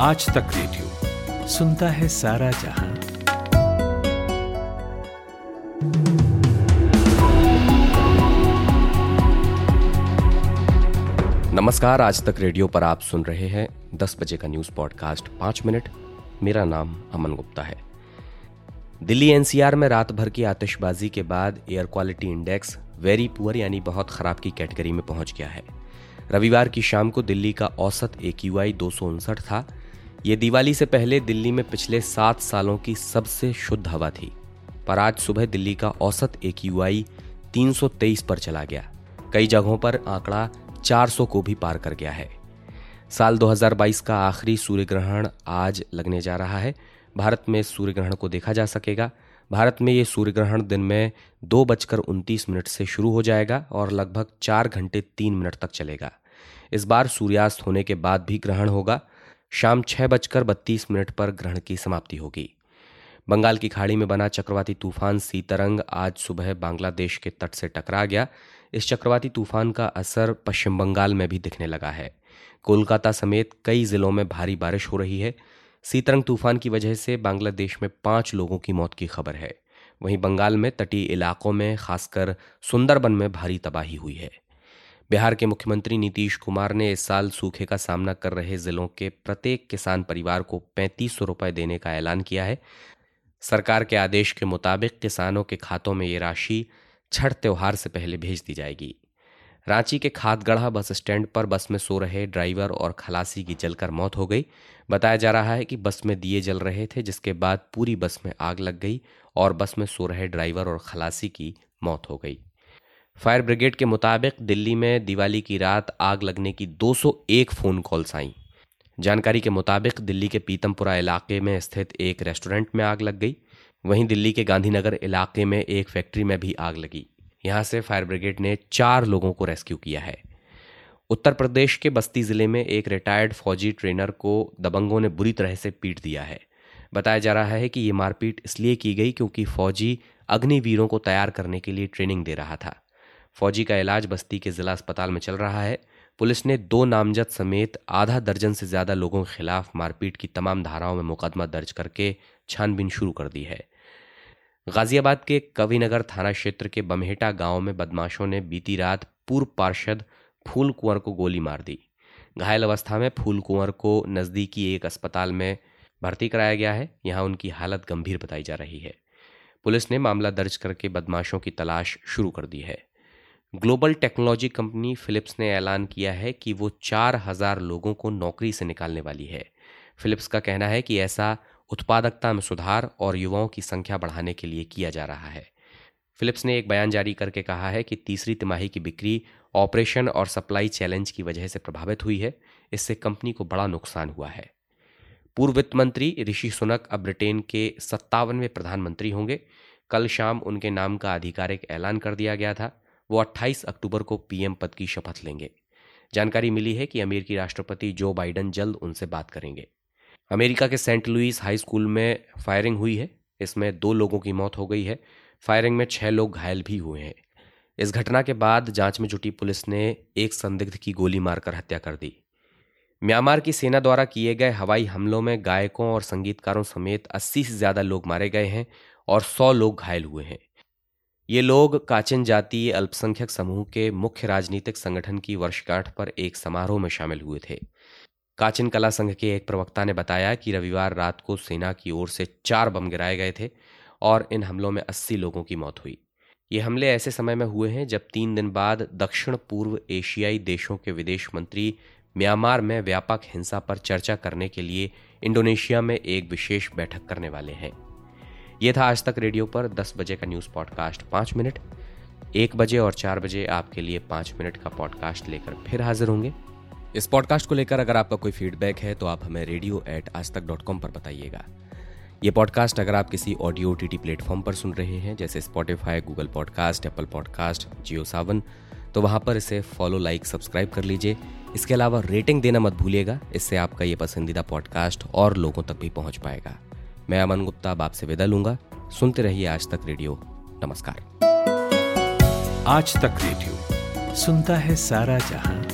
आज तक रेडियो सुनता है सारा जहाँ। नमस्कार, आज तक रेडियो पर आप सुन रहे हैं 10 बजे का न्यूज़ पॉडकास्ट, पाँच मिनट। मेरा नाम अमन गुप्ता है। दिल्ली एनसीआर में रात भर की आतिशबाजी के बाद air quality index very poor यानी बहुत खराब की कैटेगरी में पहुँच गया है। रविवार की शाम को दिल्ली का औसत ए क्यू आई था ये दिवाली से पहले दिल्ली में पिछले सात सालों की सबसे शुद्ध हवा थी। पर आज सुबह दिल्ली का औसत ए क्यू आई तीन सौ तेईस पर चला गया। कई जगहों पर आंकड़ा 400 को भी पार कर गया है। साल 2022 का आखिरी सूर्य ग्रहण आज लगने जा रहा है। भारत में सूर्य ग्रहण को देखा जा सकेगा। भारत में ये सूर्य ग्रहण दिन में दो बजकर उनतीस मिनट से शुरू हो जाएगा और लगभग चार घंटे तीन मिनट तक चलेगा। इस बार सूर्यास्त होने के बाद भी ग्रहण होगा। शाम छह बजकर बत्तीस मिनट पर ग्रहण की समाप्ति होगी। बंगाल की खाड़ी में बना चक्रवाती तूफ़ान सीतरंग आज सुबह बांग्लादेश के तट से टकरा गया। इस चक्रवाती तूफ़ान का असर पश्चिम बंगाल में भी दिखने लगा है। कोलकाता समेत कई जिलों में भारी बारिश हो रही है। सीतरंग तूफ़ान की वजह से बांग्लादेश में पाँच लोगों की मौत की खबर है। वहीं बंगाल में तटीय इलाकों में, खासकर सुंदरबन में भारी तबाही हुई है। बिहार के मुख्यमंत्री नीतीश कुमार ने इस साल सूखे का सामना कर रहे जिलों के प्रत्येक किसान परिवार को पैंतीस सौ रुपये देने का ऐलान किया है। सरकार के आदेश के मुताबिक किसानों के खातों में ये राशि छठ त्यौहार से पहले भेज दी जाएगी। रांची के खादगढ़ा बस स्टैंड पर बस में सो रहे ड्राइवर और खलासी की जलकर मौत हो गई। बताया जा रहा है कि बस में दिए जल रहे थे, जिसके बाद पूरी बस में आग लग गई और बस में सो रहे ड्राइवर और खलासी की मौत हो गई। फायर ब्रिगेड के मुताबिक दिल्ली में दिवाली की रात आग लगने की 201 फ़ोन कॉल्स आई। जानकारी के मुताबिक दिल्ली के पीतमपुरा इलाके में स्थित एक रेस्टोरेंट में आग लग गई। वहीं दिल्ली के गांधीनगर इलाके में एक फैक्ट्री में भी आग लगी। यहाँ से फायर ब्रिगेड ने चार लोगों को रेस्क्यू किया है। उत्तर प्रदेश के बस्ती ज़िले में एक रिटायर्ड फौजी ट्रेनर को दबंगों ने बुरी तरह से पीट दिया है। बताया जा रहा है कि ये मारपीट इसलिए की गई क्योंकि फौजी अग्निवीरों को तैयार करने के लिए ट्रेनिंग दे रहा था। फौजी का इलाज बस्ती के जिला अस्पताल में चल रहा है। पुलिस ने दो नामजद समेत आधा दर्जन से ज़्यादा लोगों के खिलाफ मारपीट की तमाम धाराओं में मुकदमा दर्ज करके छानबीन शुरू कर दी है। गाजियाबाद के कविनगर थाना क्षेत्र के बमहेटा गाँव में बदमाशों ने बीती रात पूर्व पार्षद फूल कुंवर को गोली मार दी। घायल अवस्था में फूल कुंवर को नजदीकी एक अस्पताल में भर्ती कराया गया है। यहाँ उनकी हालत गंभीर बताई जा रही है। पुलिस ने मामला दर्ज करके बदमाशों की तलाश शुरू कर दी है। ग्लोबल टेक्नोलॉजी कंपनी फिलिप्स ने ऐलान किया है कि वो चार हज़ार लोगों को नौकरी से निकालने वाली है। फिलिप्स का कहना है कि ऐसा उत्पादकता में सुधार और युवाओं की संख्या बढ़ाने के लिए किया जा रहा है। फिलिप्स ने एक बयान जारी करके कहा है कि तीसरी तिमाही की बिक्री ऑपरेशन और सप्लाई चैलेंज की वजह से प्रभावित हुई है। इससे कंपनी को बड़ा नुकसान हुआ है। पूर्व वित्त मंत्री ऋषि सुनक अब ब्रिटेन के सत्तावनवें प्रधानमंत्री होंगे। कल शाम उनके नाम का आधिकारिक ऐलान कर दिया गया था। वो 28 अक्टूबर को पीएम पद की शपथ लेंगे। जानकारी मिली है कि अमेरिकी राष्ट्रपति जो बाइडन जल्द उनसे बात करेंगे। अमेरिका के सेंट लुइस हाई स्कूल में फायरिंग हुई है। इसमें दो लोगों की मौत हो गई है। फायरिंग में छह लोग घायल भी हुए हैं। इस घटना के बाद जाँच में जुटी पुलिस ने एक संदिग्ध की गोली मारकर हत्या कर दी। म्यांमार की सेना द्वारा किए गए हवाई हमलों में गायकों और संगीतकारों समेत 80 से ज़्यादा लोग मारे गए हैं और 100 लोग घायल हुए हैं। ये लोग काचिन जातीय अल्पसंख्यक समूह के मुख्य राजनीतिक संगठन की वर्षगांठ पर एक समारोह में शामिल हुए थे। काचिन कला संघ के एक प्रवक्ता ने बताया कि रविवार रात को सेना की ओर से चार बम गिराए गए थे और इन हमलों में अस्सी लोगों की मौत हुई। ये हमले ऐसे समय में हुए हैं जब तीन दिन बाद दक्षिण पूर्व एशियाई देशों के विदेश मंत्री म्यांमार में व्यापक हिंसा पर चर्चा करने के लिए इंडोनेशिया में एक विशेष बैठक करने वाले हैं। ये था आज तक रेडियो पर 10 बजे का न्यूज़ पॉडकास्ट, पाँच मिनट। एक बजे और चार बजे आपके लिए पाँच मिनट का पॉडकास्ट लेकर फिर हाजिर होंगे। इस पॉडकास्ट को लेकर अगर आपका कोई फीडबैक है तो आप हमें रेडियो एट आज तक डॉट कॉम पर बताइएगा। ये पॉडकास्ट अगर आप किसी ऑडियो टी प्लेटफॉर्म पर सुन रहे हैं, जैसे Spotify Google podcast Apple podcast Jio Saavn तो वहाँ पर इसे फॉलो लाइक सब्सक्राइब कर लीजिए। इसके अलावा रेटिंग देना मत भूलिएगा, इससे आपका ये पसंदीदा पॉडकास्ट और लोगों तक भी पहुँच पाएगा। मैं अमन गुप्ता बाप से विदा लूँगा। सुनते रहिए आज तक रेडियो। नमस्कार। आज तक रेडियो। सुनता है सारा जहाँ।